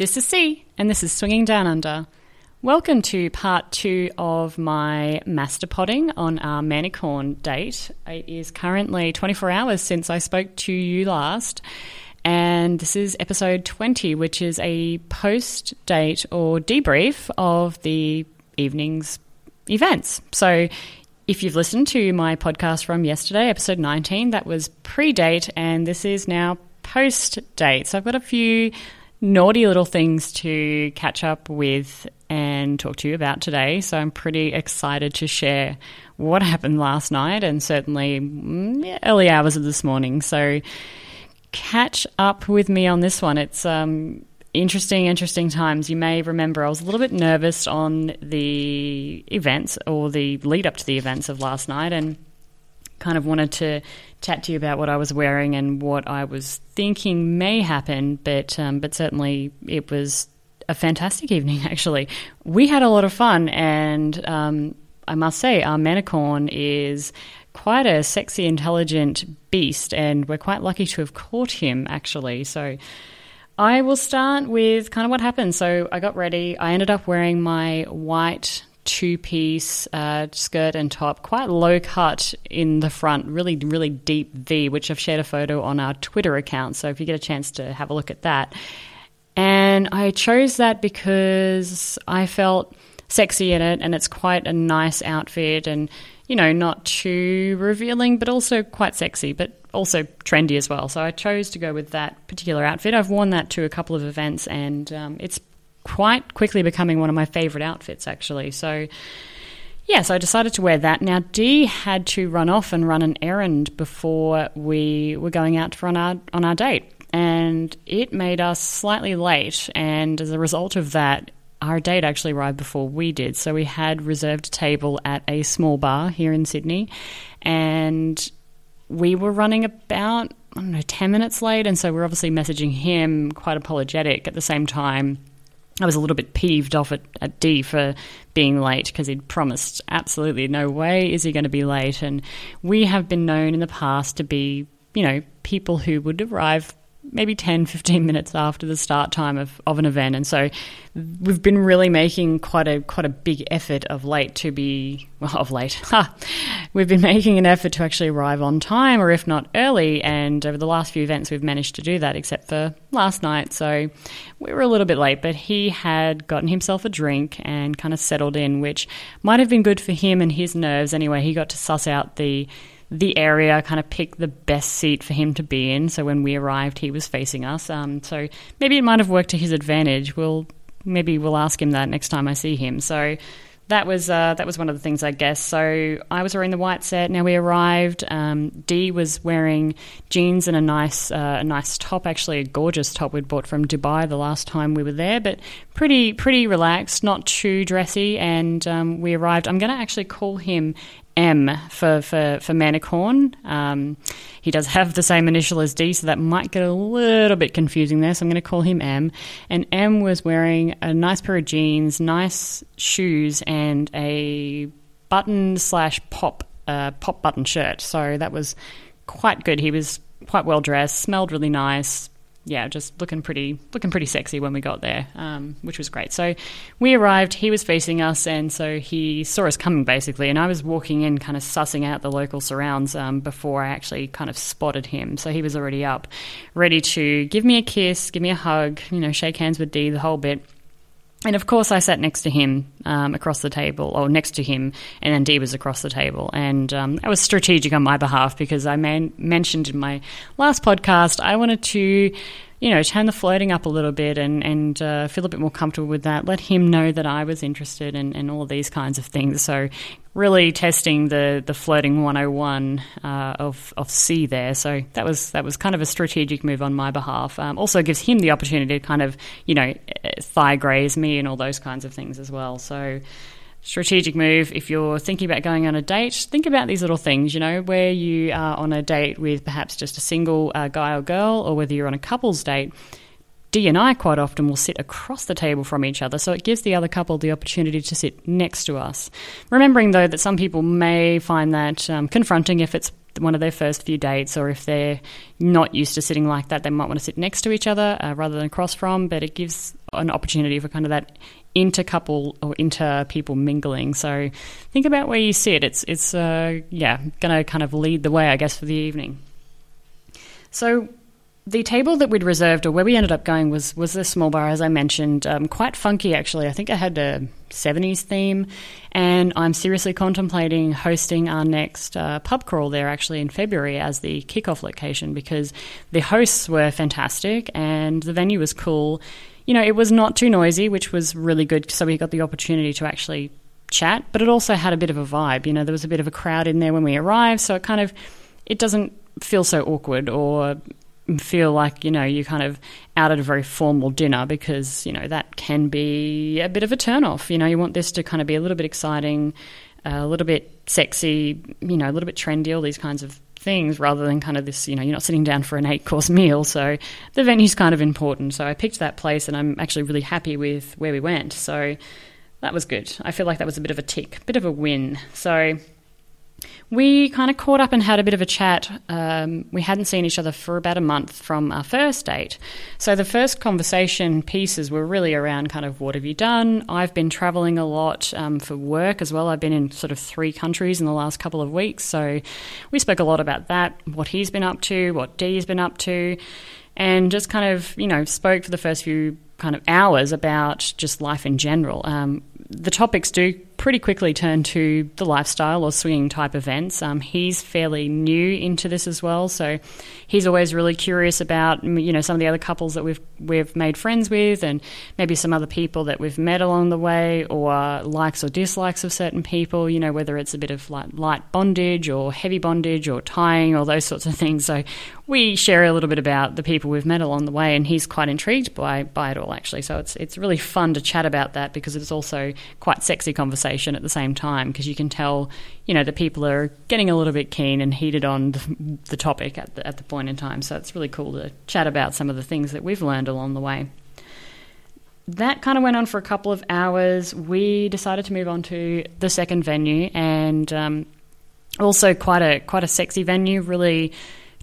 This is C, and this is Swinging Down Under. Welcome to part two of my masterpodding on our Manicorn date. It is currently 24 hours since I spoke to you last, and this is episode 20, which is a post date or debrief of the evening's events. So if you've listened to my podcast from yesterday, episode 19, that was pre date, and this is now post date. So I've got a few naughty little things to catch up with and talk to you about today. So I'm pretty excited to share what happened last night and certainly mm, early hours of this morning. So catch up with me on this one. It's um, interesting, interesting times. You may remember I was a little bit nervous on the events or the lead up to the events of last night and kind of wanted to chat to you about what I was wearing and what I was thinking may happen, but um, but certainly it was a fantastic evening. Actually, we had a lot of fun, and um, I must say, our Manicorn is quite a sexy, intelligent beast, and we're quite lucky to have caught him. Actually, so. I will start with kind of what happened. So I got ready. I ended up wearing my white two piece uh, skirt and top, quite low cut in the front, really, really deep V, which I've shared a photo on our Twitter account. So if you get a chance to have a look at that. And I chose that because I felt sexy in it and it's quite a nice outfit and, you know, not too revealing, but also quite sexy, but also trendy as well. So I chose to go with that particular outfit. I've worn that to a couple of events and um, it's quite quickly becoming one of my favorite outfits, actually. So, yeah, so I decided to wear that. Now, Dee had to run off and run an errand before we were going out to run our, on our date. And it made us slightly late. And as a result of that, our date actually arrived before we did. So we had reserved a table at a small bar here in Sydney. And we were running about, I don't know, 10 minutes late. And so we're obviously messaging him quite apologetic at the same time I was a little bit peeved off at, at Dee for being late because he'd promised absolutely no way is he going to be late. And we have been known in the past to be, you know, people who would arrive maybe 10, 15 minutes after the start time of, of an event. And so we've been really making quite a quite a big effort of late to be well of late. we've been making an effort to actually arrive on time or if not early and over the last few events we've managed to do that except for last night. So we were a little bit late, but he had gotten himself a drink and kind of settled in, which might have been good for him and his nerves anyway. He got to suss out the the area, kind of pick the best seat for him to be in. So when we arrived, he was facing us. Um, so maybe it might have worked to his advantage. We'll maybe we'll ask him that next time I see him. So that was uh, that was one of the things I guess. So I was wearing the white set. Now we arrived. Um, was wearing jeans and a nice uh, a nice top, actually a gorgeous top we'd bought from Dubai the last time we were there, but pretty pretty relaxed, not too dressy. And um, we arrived. I'm going to actually call him M for, for, for Manicorn. Um, he does have the same initial as D, so that might get a little bit confusing there. So I'm going to call him M. And M was wearing a nice pair of jeans, nice shoes, and a button slash pop uh, pop button shirt. So that was quite good. He was quite well dressed, smelled really nice, yeah, just looking pretty looking pretty sexy when we got there, um, which was great. So we arrived. He was facing us, and so he saw us coming basically. And I was walking in, kind of sussing out the local surrounds um, before I actually kind of spotted him. So he was already up, ready to give me a kiss, give me a hug, you know, shake hands with D, the whole bit. And of course, I sat next to him um, across the table, or next to him, and then Dee was across the table. And um, that was strategic on my behalf because I man- mentioned in my last podcast I wanted to you know, turn the flirting up a little bit and, and uh, feel a bit more comfortable with that. Let him know that I was interested in, in all these kinds of things. So, really testing the, the flirting 101 uh, of, of C there. So, that was that was kind of a strategic move on my behalf. Um, also gives him the opportunity to kind of, you know, thigh graze me and all those kinds of things as well. So, strategic move if you're thinking about going on a date think about these little things you know where you are on a date with perhaps just a single uh, guy or girl or whether you're on a couple's date D and I quite often will sit across the table from each other, so it gives the other couple the opportunity to sit next to us. Remembering, though, that some people may find that um, confronting if it's one of their first few dates, or if they're not used to sitting like that, they might want to sit next to each other uh, rather than across from. But it gives an opportunity for kind of that inter-couple or inter-people mingling. So think about where you sit. It's it's uh, yeah going to kind of lead the way, I guess, for the evening. So the table that we'd reserved, or where we ended up going, was was the small bar, as I mentioned, um, quite funky actually. I think I had a '70s theme, and I'm seriously contemplating hosting our next uh, pub crawl there actually in February as the kickoff location because the hosts were fantastic and the venue was cool. You know, it was not too noisy, which was really good, so we got the opportunity to actually chat, but it also had a bit of a vibe. You know, there was a bit of a crowd in there when we arrived, so it kind of it doesn't feel so awkward or feel like you know you're kind of out at a very formal dinner because you know that can be a bit of a turn off. You know, you want this to kind of be a little bit exciting, a little bit sexy, you know, a little bit trendy, all these kinds of things, rather than kind of this. You know, you're not sitting down for an eight course meal, so the venue's kind of important. So I picked that place, and I'm actually really happy with where we went. So that was good. I feel like that was a bit of a tick, bit of a win. So we kind of caught up and had a bit of a chat. Um, we hadn't seen each other for about a month from our first date. So the first conversation pieces were really around kind of what have you done? I've been traveling a lot um, for work as well. I've been in sort of three countries in the last couple of weeks. So we spoke a lot about that, what he's been up to, what Dee's been up to, and just kind of, you know, spoke for the first few kind of hours about just life in general. Um, the topics do pretty quickly turn to the lifestyle or swinging type events. Um, he's fairly new into this as well, so he's always really curious about you know some of the other couples that we've we've made friends with, and maybe some other people that we've met along the way, or likes or dislikes of certain people. You know whether it's a bit of like light bondage or heavy bondage or tying or those sorts of things. So we share a little bit about the people we've met along the way, and he's quite intrigued by by it all actually. So it's it's really fun to chat about that because it's also quite sexy conversation at the same time because you can tell you know the people are getting a little bit keen and heated on the, the topic at the, at the point in time. So it's really cool to chat about some of the things that we've learned along the way that kind of went on for a couple of hours. We decided to move on to the second venue, and um, also quite a quite a sexy venue. Really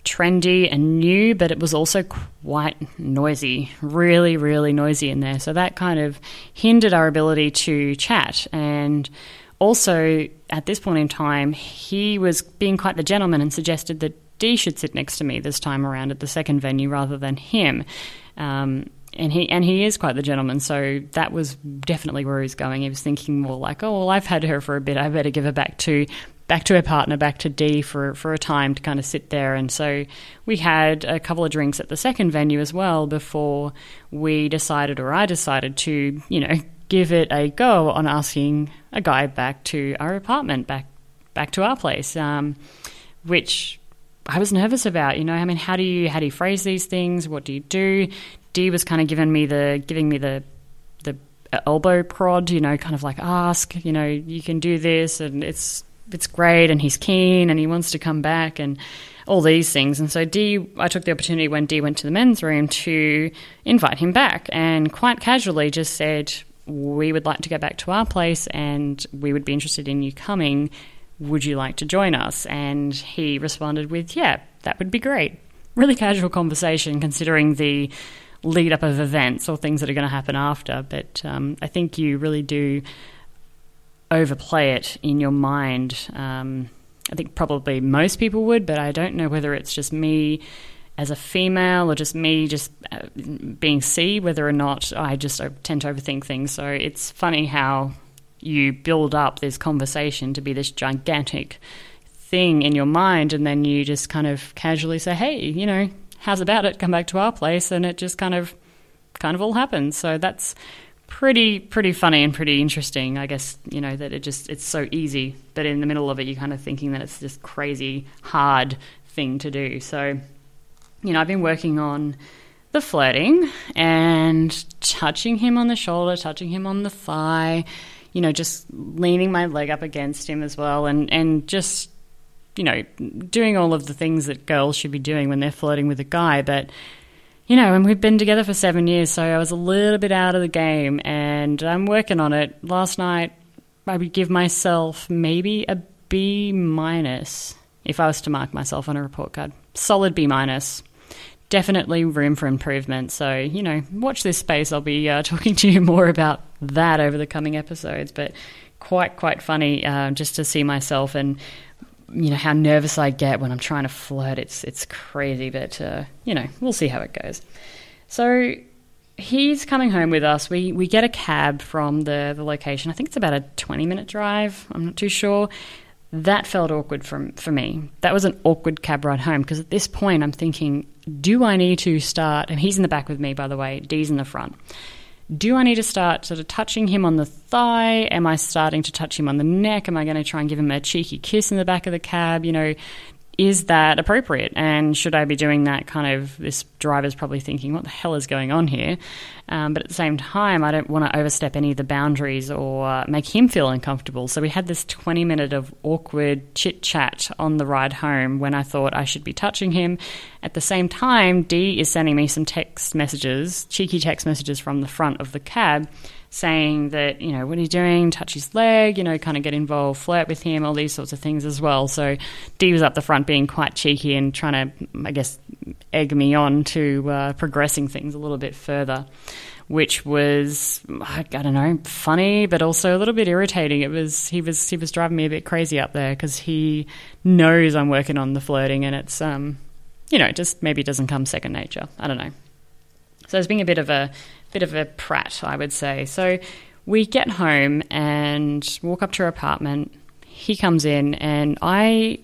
trendy and new, but it was also quite noisy, really, really noisy in there. So that kind of hindered our ability to chat. And also, at this point in time, he was being quite the gentleman and suggested that Dee should sit next to me this time around at the second venue rather than him. Um, and he and he is quite the gentleman, so that was definitely where he was going. He was thinking more like, "Oh, well, I've had her for a bit. I better give her back to back to her partner, back to Dee for, for a time to kind of sit there. And so we had a couple of drinks at the second venue as well before we decided, or I decided to, you know, give it a go on asking a guy back to our apartment, back back to our place, um, which I was nervous about. You know, I mean, how do you how do you phrase these things? What do you do? Dee was kind of giving me the giving me the the elbow prod, you know, kind of like ask, you know, you can do this, and it's it's great and he's keen and he wants to come back and all these things. And so Dee, I took the opportunity when Dee went to the men's room to invite him back and quite casually just said, we would like to go back to our place and we would be interested in you coming. Would you like to join us? And he responded with, yeah, that would be great. Really casual conversation considering the lead up of events or things that are going to happen after. But um, I think you really do overplay it in your mind. Um, I think probably most people would, but I don't know whether it's just me as a female or just me just uh, being C, whether or not I just tend to overthink things. So it's funny how you build up this conversation to be this gigantic thing in your mind, and then you just kind of casually say, "Hey, you know, how's about it? Come back to our place," and it just kind of kind of all happens. So that's pretty pretty funny and pretty interesting. I guess you know that it just it's so easy, but in the middle of it, you're kind of thinking that it's this crazy hard thing to do. So, you know, I've been working on the flirting and touching him on the shoulder, touching him on the thigh. You know, just leaning my leg up against him as well, and and just you know doing all of the things that girls should be doing when they're flirting with a guy, but you know, and we've been together for seven years, so I was a little bit out of the game, and I'm working on it. Last night, I would give myself maybe a B minus if I was to mark myself on a report card. Solid B minus. definitely room for improvement. So, you know, watch this space. I'll be uh, talking to you more about that over the coming episodes. But quite, quite funny uh, just to see myself and, you know, how nervous I get when I'm trying to flirt. It's, it's crazy, but, uh, you know, we'll see how it goes. So, he's coming home with us. We we get a cab from the, the location. I think it's about a 20 minute drive. I'm not too sure. That felt awkward for, for me. That was an awkward cab ride home because at this point I'm thinking, do I need to start? And he's in the back with me, by the way, Dee's in the front. Do I need to start sort of touching him on the thigh? Am I starting to touch him on the neck? Am I going to try and give him a cheeky kiss in the back of the cab? You know, is that appropriate? And should I be doing that kind of, this driver's probably thinking, what the hell is going on here? Um, but at the same time, I don't want to overstep any of the boundaries or make him feel uncomfortable. So we had this 20 minute of awkward chit chat on the ride home when I thought I should be touching him. At the same time, Dee is sending me some text messages, cheeky text messages from the front of the cab saying that, you know, what are you doing? Touch his leg, you know, kind of get involved, flirt with him, all these sorts of things as well. So Dee was up the front being quite cheeky and trying to, I guess, egg me on to uh, progressing things a little bit further. Which was I don't know funny, but also a little bit irritating. It was he was he was driving me a bit crazy up there because he knows I'm working on the flirting, and it's um you know just maybe doesn't come second nature. I don't know. So it's being a bit of a bit of a prat, I would say. So we get home and walk up to her apartment. He comes in and I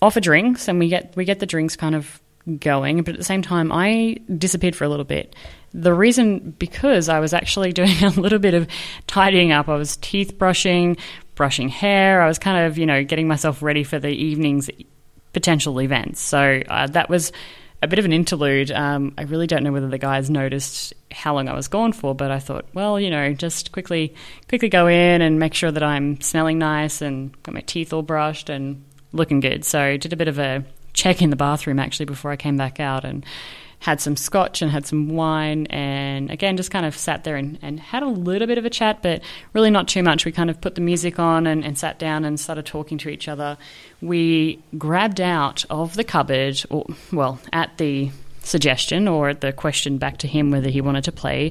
offer drinks and we get we get the drinks kind of going, but at the same time I disappeared for a little bit. The reason because I was actually doing a little bit of tidying up. I was teeth brushing, brushing hair. I was kind of, you know, getting myself ready for the evening's potential events. So uh, that was a bit of an interlude. Um, I really don't know whether the guys noticed how long I was gone for, but I thought, well, you know, just quickly, quickly go in and make sure that I'm smelling nice and got my teeth all brushed and looking good. So did a bit of a check in the bathroom actually before I came back out and had some scotch and had some wine and again just kind of sat there and, and had a little bit of a chat but really not too much we kind of put the music on and, and sat down and started talking to each other we grabbed out of the cupboard or well at the suggestion or at the question back to him whether he wanted to play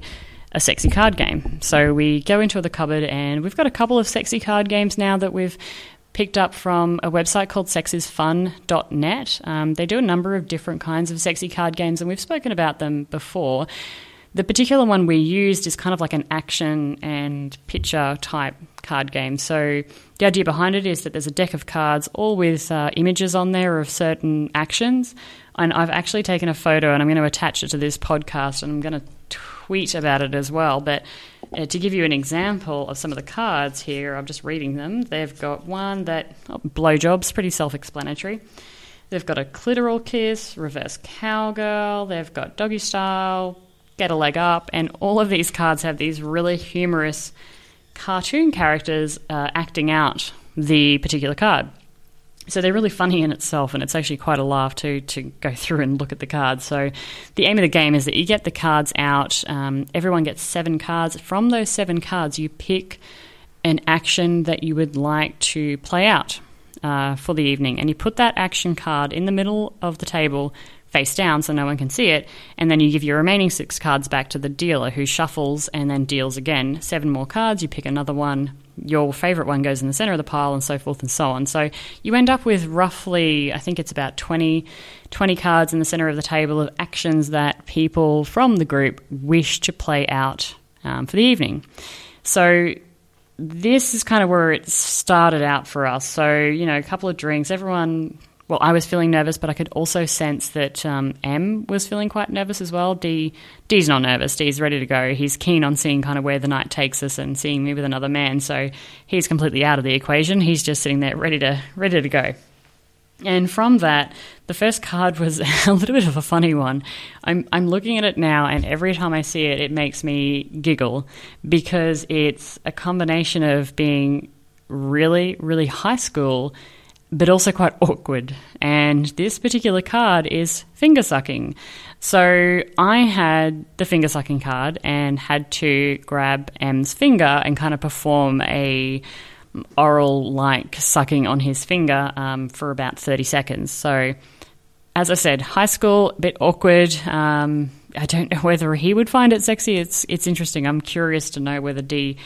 a sexy card game. So we go into the cupboard and we've got a couple of sexy card games now that we've picked up from a website called sexisfun.net. Um, they do a number of different kinds of sexy card games, and we've spoken about them before. The particular one we used is kind of like an action and picture type card game. So, the idea behind it is that there's a deck of cards, all with uh, images on there of certain actions. And I've actually taken a photo and I'm going to attach it to this podcast and I'm going to tweet about it as well. But uh, to give you an example of some of the cards here, I'm just reading them. They've got one that, oh, blowjob's pretty self explanatory. They've got a clitoral kiss, reverse cowgirl, they've got doggy style, get a leg up, and all of these cards have these really humorous cartoon characters uh, acting out the particular card. So they're really funny in itself, and it's actually quite a laugh to to go through and look at the cards. So the aim of the game is that you get the cards out. Um, everyone gets seven cards. From those seven cards, you pick an action that you would like to play out uh, for the evening, and you put that action card in the middle of the table face down so no one can see it, and then you give your remaining six cards back to the dealer who shuffles and then deals again. Seven more cards, you pick another one, your favorite one goes in the center of the pile, and so forth and so on. So you end up with roughly, I think it's about 20, 20 cards in the center of the table of actions that people from the group wish to play out um, for the evening. So this is kind of where it started out for us. So, you know, a couple of drinks, everyone well, I was feeling nervous, but I could also sense that um, M was feeling quite nervous as well. D D's not nervous. D's ready to go. He's keen on seeing kind of where the night takes us and seeing me with another man. So he's completely out of the equation. He's just sitting there ready to ready to go. And from that, the first card was a little bit of a funny one. I'm I'm looking at it now, and every time I see it, it makes me giggle because it's a combination of being really really high school but also quite awkward. And this particular card is finger sucking. So I had the finger sucking card and had to grab M's finger and kind of perform a oral like sucking on his finger um, for about 30 seconds. So as I said, high school, a bit awkward. Um, I don't know whether he would find it sexy. It's it's interesting. I'm curious to know whether D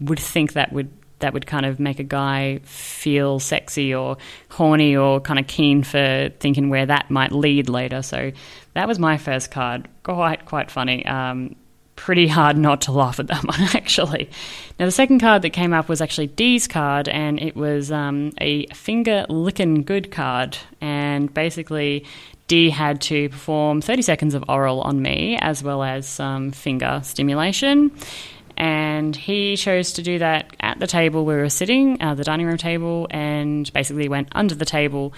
would think that would that would kind of make a guy feel sexy or horny or kind of keen for thinking where that might lead later. So that was my first card. Quite quite funny. Um, pretty hard not to laugh at that one actually. Now the second card that came up was actually D's card, and it was um, a finger licking good card, and basically. D had to perform 30 seconds of oral on me as well as some finger stimulation and he chose to do that at the table where we were sitting, uh, the dining room table, and basically went under the table.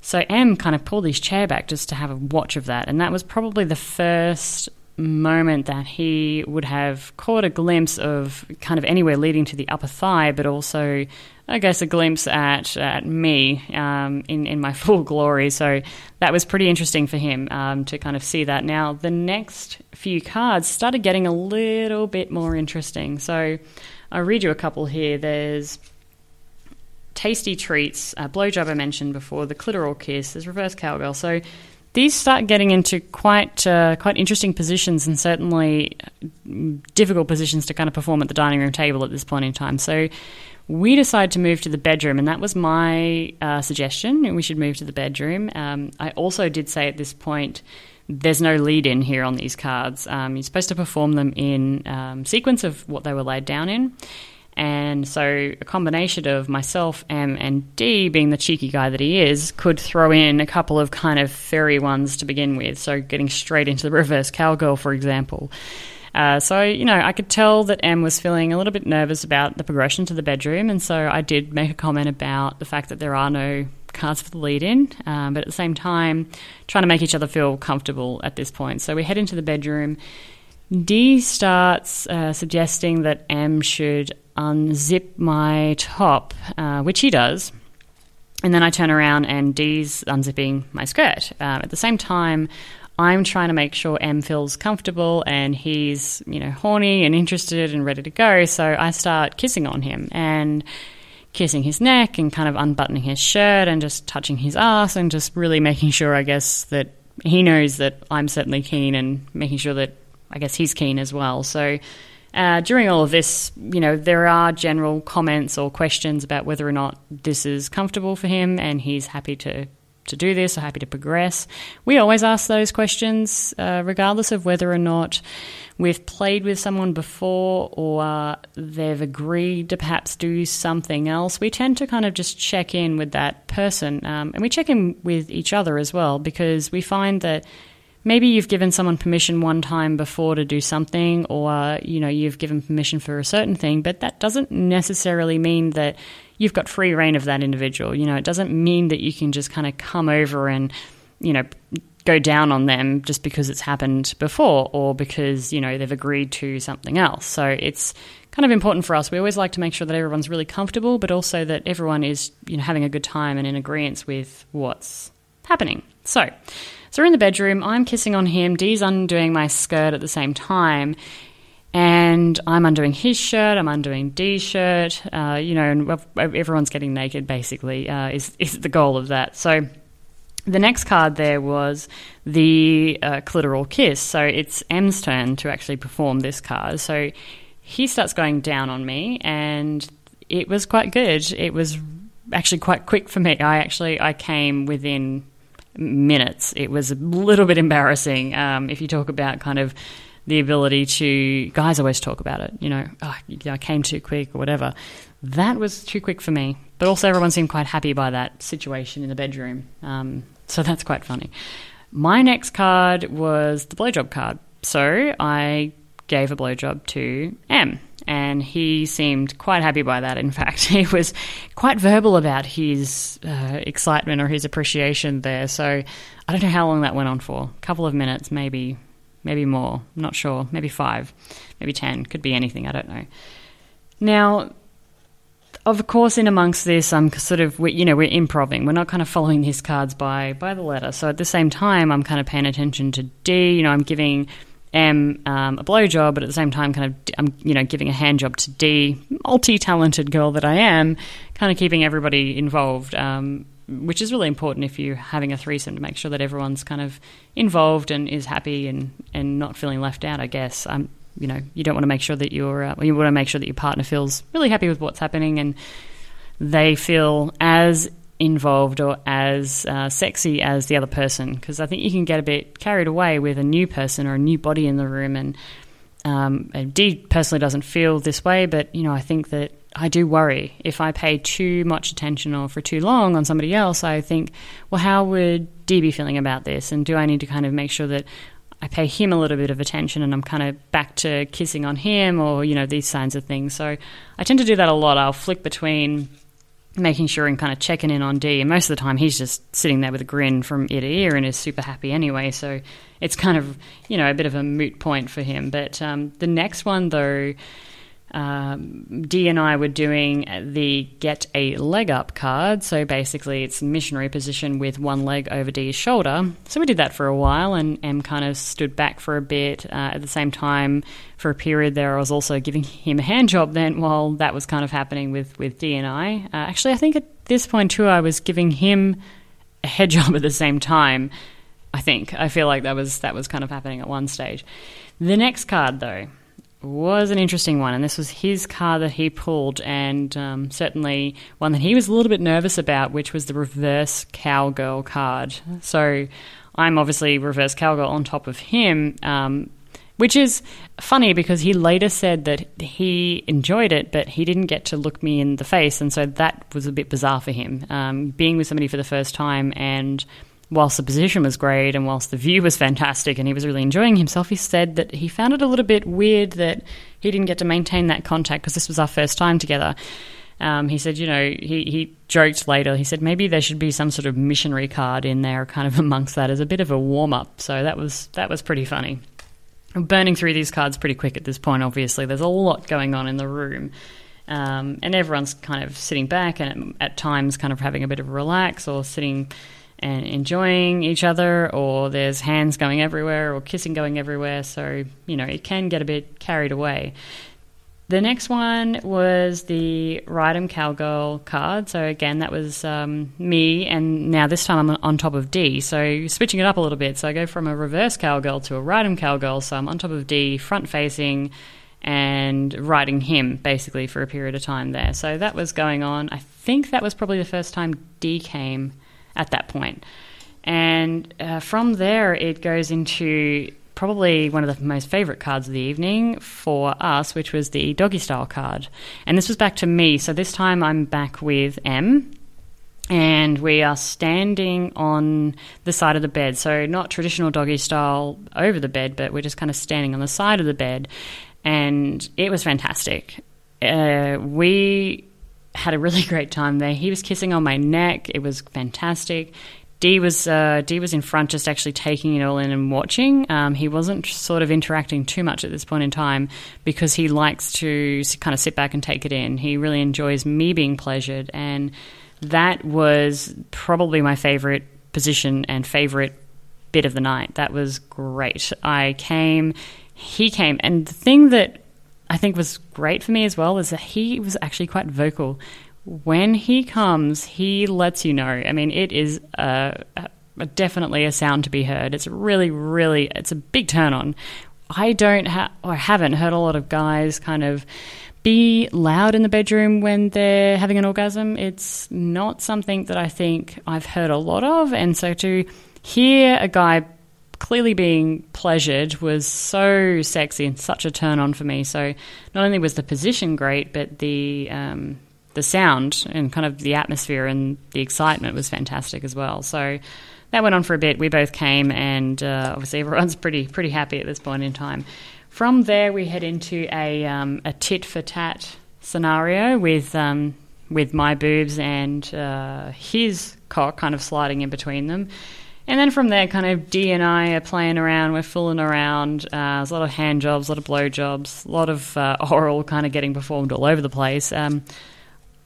So M kind of pulled his chair back just to have a watch of that, and that was probably the first moment that he would have caught a glimpse of kind of anywhere leading to the upper thigh, but also, I guess, a glimpse at at me um, in in my full glory. So that was pretty interesting for him um, to kind of see that. Now the next few cards started getting a little bit more interesting. So I'll read you a couple here. There's tasty treats, uh, blowjob I mentioned before, the clitoral kiss, there's reverse cowgirl. So these start getting into quite uh, quite interesting positions and certainly difficult positions to kind of perform at the dining room table at this point in time. So we decided to move to the bedroom, and that was my uh, suggestion. We should move to the bedroom. Um, I also did say at this point. There's no lead in here on these cards. Um, you're supposed to perform them in um, sequence of what they were laid down in. And so a combination of myself, M, and D, being the cheeky guy that he is, could throw in a couple of kind of fairy ones to begin with. So getting straight into the reverse cowgirl, for example. Uh, so, you know, I could tell that M was feeling a little bit nervous about the progression to the bedroom. And so I did make a comment about the fact that there are no cards for the lead in, um, but at the same time, trying to make each other feel comfortable at this point. So we head into the bedroom. D starts uh, suggesting that M should unzip my top, uh, which he does. And then I turn around and D's unzipping my skirt. Uh, at the same time, I'm trying to make sure M feels comfortable and he's, you know, horny and interested and ready to go. So I start kissing on him and kissing his neck and kind of unbuttoning his shirt and just touching his ass and just really making sure, I guess, that he knows that I'm certainly keen and making sure that I guess he's keen as well. So uh, during all of this, you know, there are general comments or questions about whether or not this is comfortable for him and he's happy to, to do this or happy to progress. We always ask those questions, uh, regardless of whether or not we've played with someone before or they've agreed to perhaps do something else. We tend to kind of just check in with that person um, and we check in with each other as well because we find that maybe you've given someone permission one time before to do something or you know you've given permission for a certain thing but that doesn't necessarily mean that you've got free reign of that individual. You know it doesn't mean that you can just kind of come over and you know go down on them just because it's happened before or because you know they've agreed to something else. So it's kind of important for us. We always like to make sure that everyone's really comfortable but also that everyone is you know having a good time and in agreement with what's happening. So so we're in the bedroom. I'm kissing on him. Dee's undoing my skirt at the same time. And I'm undoing his shirt. I'm undoing Dee's shirt. Uh, you know, and everyone's getting naked. Basically, uh, is is the goal of that. So the next card there was the uh, clitoral kiss. So it's M's turn to actually perform this card. So he starts going down on me, and it was quite good. It was actually quite quick for me. I actually I came within minutes. It was a little bit embarrassing. Um, if you talk about kind of the ability to, guys always talk about it, you know, oh, I came too quick or whatever. That was too quick for me. But also, everyone seemed quite happy by that situation in the bedroom. Um, so that's quite funny. My next card was the blowjob card. So I gave a blowjob to M and he seemed quite happy by that. In fact, he was quite verbal about his uh, excitement or his appreciation there. So I don't know how long that went on for. A couple of minutes, maybe, maybe more. I'm not sure. Maybe five, maybe ten. Could be anything. I don't know. Now, of course, in amongst this, I'm sort of, we, you know, we're improving. We're not kind of following these cards by by the letter. So at the same time, I'm kind of paying attention to D. You know, I'm giving am um, a blowjob, but at the same time, kind of, I'm you know giving a hand job to D, multi-talented girl that I am, kind of keeping everybody involved. Um, which is really important if you're having a threesome to make sure that everyone's kind of involved and is happy and, and not feeling left out. I guess um, you know you don't want to make sure that you're uh, you want to make sure that your partner feels really happy with what's happening and they feel as involved or as uh, sexy as the other person because I think you can get a bit carried away with a new person or a new body in the room and um, Dee personally doesn't feel this way but you know I think that I do worry if I pay too much attention or for too long on somebody else. I think, well, how would Dee be feeling about this? And do I need to kind of make sure that I pay him a little bit of attention and I'm kind of back to kissing on him or, you know, these kinds of things. So I tend to do that a lot. I'll flick between making sure and kind of checking in on D. And most of the time he's just sitting there with a grin from ear to ear and is super happy anyway. So it's kind of, you know, a bit of a moot point for him. But um, the next one, though, um, Dee and I were doing the get a leg up card. So basically, it's missionary position with one leg over Dee's shoulder. So we did that for a while, and M kind of stood back for a bit. Uh, at the same time, for a period there, I was also giving him a hand job. Then, while that was kind of happening with with Dee and I, uh, actually, I think at this point too, I was giving him a head job at the same time. I think I feel like that was that was kind of happening at one stage. The next card, though was an interesting one, and this was his car that he pulled, and um, certainly one that he was a little bit nervous about, which was the reverse cowgirl card. So I'm obviously reverse cowgirl on top of him, um, which is funny because he later said that he enjoyed it, but he didn't get to look me in the face, and so that was a bit bizarre for him. Um, being with somebody for the first time and whilst the position was great and whilst the view was fantastic and he was really enjoying himself, he said that he found it a little bit weird that he didn't get to maintain that contact because this was our first time together. Um, he said, you know, he, he joked later, he said maybe there should be some sort of missionary card in there kind of amongst that as a bit of a warm up. So that was that was pretty funny. burning through these cards pretty quick at this point, obviously. There's a lot going on in the room. Um, and everyone's kind of sitting back and at, at times kind of having a bit of a relax or sitting and enjoying each other, or there's hands going everywhere, or kissing going everywhere. So, you know, it can get a bit carried away. The next one was the Ride Cowgirl card. So, again, that was um, me, and now this time I'm on top of D. So, switching it up a little bit. So, I go from a reverse cowgirl to a Ride Cowgirl. So, I'm on top of D, front facing, and riding him basically for a period of time there. So, that was going on. I think that was probably the first time D came at that point. And uh, from there, it goes into probably one of the most favorite cards of the evening for us, which was the doggy style card. And this was back to me. So this time I'm back with M. And we are standing on the side of the bed. So, not traditional doggy style over the bed, but we're just kind of standing on the side of the bed. And it was fantastic. Uh, we had a really great time there. He was kissing on my neck. It was fantastic. D was uh, Dee was in front, just actually taking it all in and watching. Um, he wasn't sort of interacting too much at this point in time because he likes to kind of sit back and take it in. He really enjoys me being pleasured, and that was probably my favorite position and favorite bit of the night. That was great. I came, he came, and the thing that I think was great for me as well is that he was actually quite vocal. When he comes, he lets you know. I mean, it is a, a, definitely a sound to be heard. It's really, really, it's a big turn on. I don't have, or haven't heard a lot of guys kind of be loud in the bedroom when they're having an orgasm. It's not something that I think I've heard a lot of. And so to hear a guy clearly being pleasured was so sexy and such a turn on for me. So not only was the position great, but the um, the sound and kind of the atmosphere and the excitement was fantastic as well. So that went on for a bit. We both came, and uh, obviously everyone's pretty pretty happy at this point in time. From there, we head into a um, a tit for tat scenario with um, with my boobs and uh, his cock kind of sliding in between them. And then from there, kind of D and I are playing around. We're fooling around. Uh, there's a lot of hand jobs, a lot of blow jobs, a lot of uh, oral kind of getting performed all over the place. Um,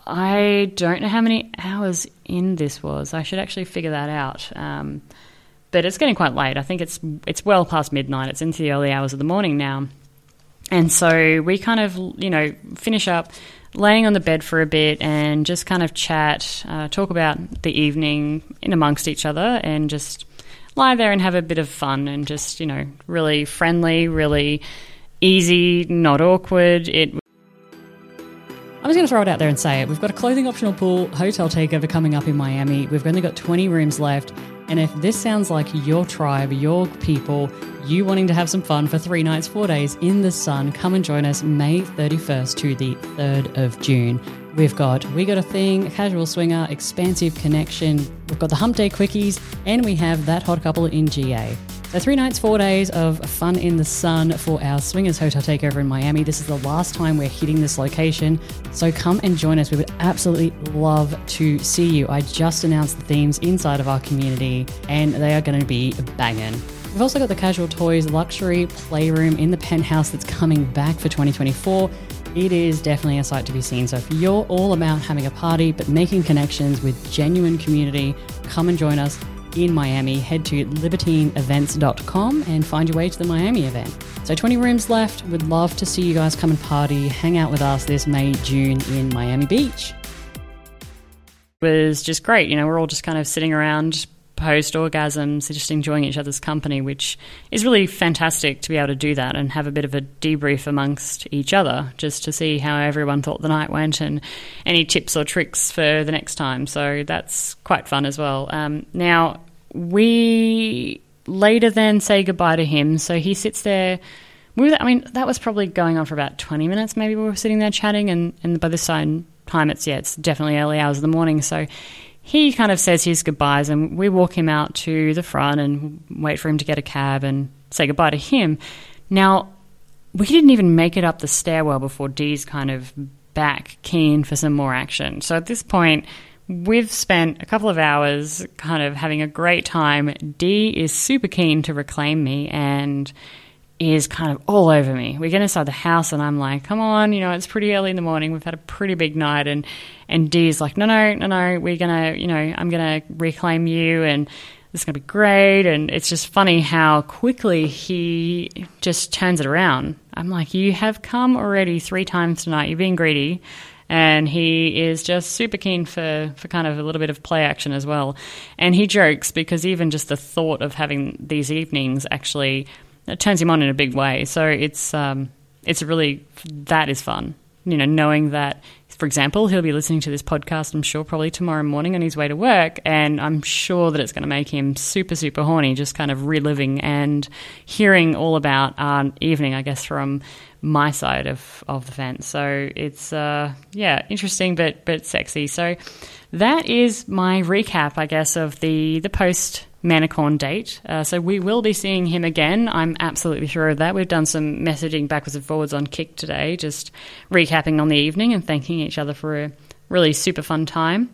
I don't know how many hours in this was. I should actually figure that out. Um, but it's getting quite late. I think it's it's well past midnight. It's into the early hours of the morning now. And so we kind of, you know, finish up laying on the bed for a bit and just kind of chat, uh, talk about the evening in amongst each other, and just lie there and have a bit of fun and just, you know, really friendly, really easy, not awkward. It I'm just going to throw it out there and say it. We've got a clothing optional pool hotel takeover coming up in Miami. We've only got 20 rooms left. And if this sounds like your tribe, your people, you wanting to have some fun for three nights, four days in the sun, come and join us May 31st to the 3rd of June. We've got We Got a Thing, Casual Swinger, Expansive Connection, we've got the Hump Day Quickies, and we have That Hot Couple in GA. So, three nights, four days of fun in the sun for our Swingers Hotel Takeover in Miami. This is the last time we're hitting this location. So, come and join us. We would absolutely love to see you. I just announced the themes inside of our community, and they are going to be banging. We've also got the Casual Toys Luxury Playroom in the penthouse that's coming back for 2024. It is definitely a sight to be seen. So, if you're all about having a party but making connections with genuine community, come and join us in Miami, head to libertineevents.com and find your way to the Miami event. So 20 rooms left. Would love to see you guys come and party, hang out with us this May, June in Miami Beach. It was just great. You know, we're all just kind of sitting around post orgasms, just enjoying each other's company, which is really fantastic to be able to do that and have a bit of a debrief amongst each other just to see how everyone thought the night went and any tips or tricks for the next time. So that's quite fun as well. Um, now, we later then say goodbye to him. So he sits there. We were, I mean, that was probably going on for about 20 minutes. Maybe we were sitting there chatting, and, and by this time, time, it's yeah, it's definitely early hours of the morning. So he kind of says his goodbyes, and we walk him out to the front and wait for him to get a cab and say goodbye to him. Now, we didn't even make it up the stairwell before Dee's kind of back keen for some more action. So at this point, We've spent a couple of hours kind of having a great time. Dee is super keen to reclaim me and is kind of all over me. We get inside the house and I'm like, come on, you know, it's pretty early in the morning. We've had a pretty big night. And, and Dee is like, no, no, no, no, we're going to, you know, I'm going to reclaim you and this is going to be great. And it's just funny how quickly he just turns it around. I'm like, you have come already three times tonight. You're being greedy and he is just super keen for, for kind of a little bit of play action as well. And he jokes because even just the thought of having these evenings actually turns him on in a big way. So it's um, it's really that is fun. You know, knowing that, for example, he'll be listening to this podcast. I'm sure probably tomorrow morning on his way to work, and I'm sure that it's going to make him super super horny. Just kind of reliving and hearing all about our evening, I guess, from my side of, of the fence. So it's uh, yeah, interesting but but sexy. So that is my recap, I guess, of the the post Manicorn date. Uh, so we will be seeing him again. I'm absolutely sure of that. We've done some messaging backwards and forwards on Kik today, just recapping on the evening and thanking each other for a really super fun time.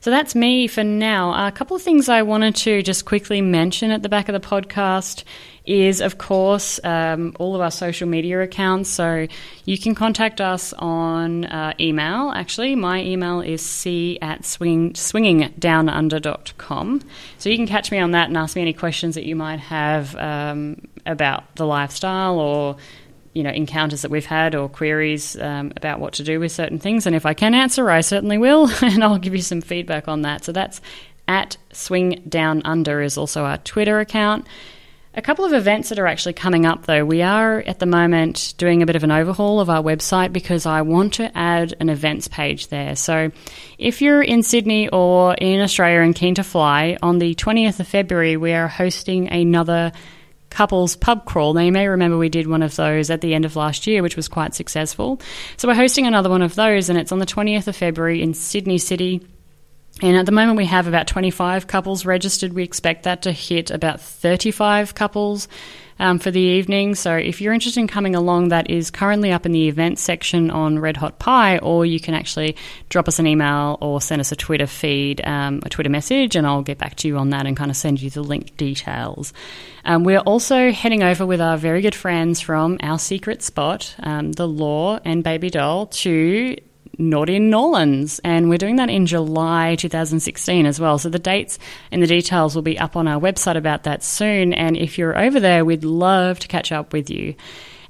So that's me for now. A couple of things I wanted to just quickly mention at the back of the podcast is, of course, um, all of our social media accounts. So you can contact us on uh, email. Actually, my email is c at swing, swingingdownunder.com. So you can catch me on that and ask me any questions that you might have um, about the lifestyle or you know encounters that we've had or queries um, about what to do with certain things and if i can answer i certainly will and i'll give you some feedback on that so that's at swing down under is also our twitter account a couple of events that are actually coming up, though. We are at the moment doing a bit of an overhaul of our website because I want to add an events page there. So, if you're in Sydney or in Australia and keen to fly, on the 20th of February, we are hosting another couples pub crawl. Now, you may remember we did one of those at the end of last year, which was quite successful. So, we're hosting another one of those, and it's on the 20th of February in Sydney City. And at the moment, we have about 25 couples registered. We expect that to hit about 35 couples um, for the evening. So if you're interested in coming along, that is currently up in the events section on Red Hot Pie, or you can actually drop us an email or send us a Twitter feed, um, a Twitter message, and I'll get back to you on that and kind of send you the link details. Um, we're also heading over with our very good friends from our secret spot, um, the Law and Baby Doll, to Naughty N'Awlins, and we're doing that in July 2016 as well. So the dates and the details will be up on our website about that soon. And if you're over there, we'd love to catch up with you.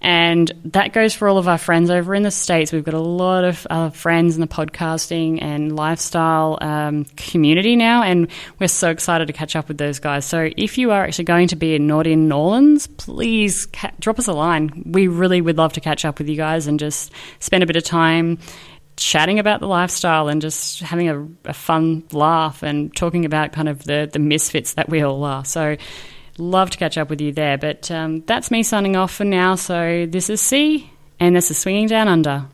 And that goes for all of our friends over in the States. We've got a lot of uh, friends in the podcasting and lifestyle um, community now, and we're so excited to catch up with those guys. So if you are actually going to be in Northern New Orleans, please ca- drop us a line. We really would love to catch up with you guys and just spend a bit of time chatting about the lifestyle and just having a, a, fun laugh and talking about kind of the, the misfits that we all are. So, love to catch up with you there. But um, that's me signing off for now. So, this is C, and this is Swinging Downunder.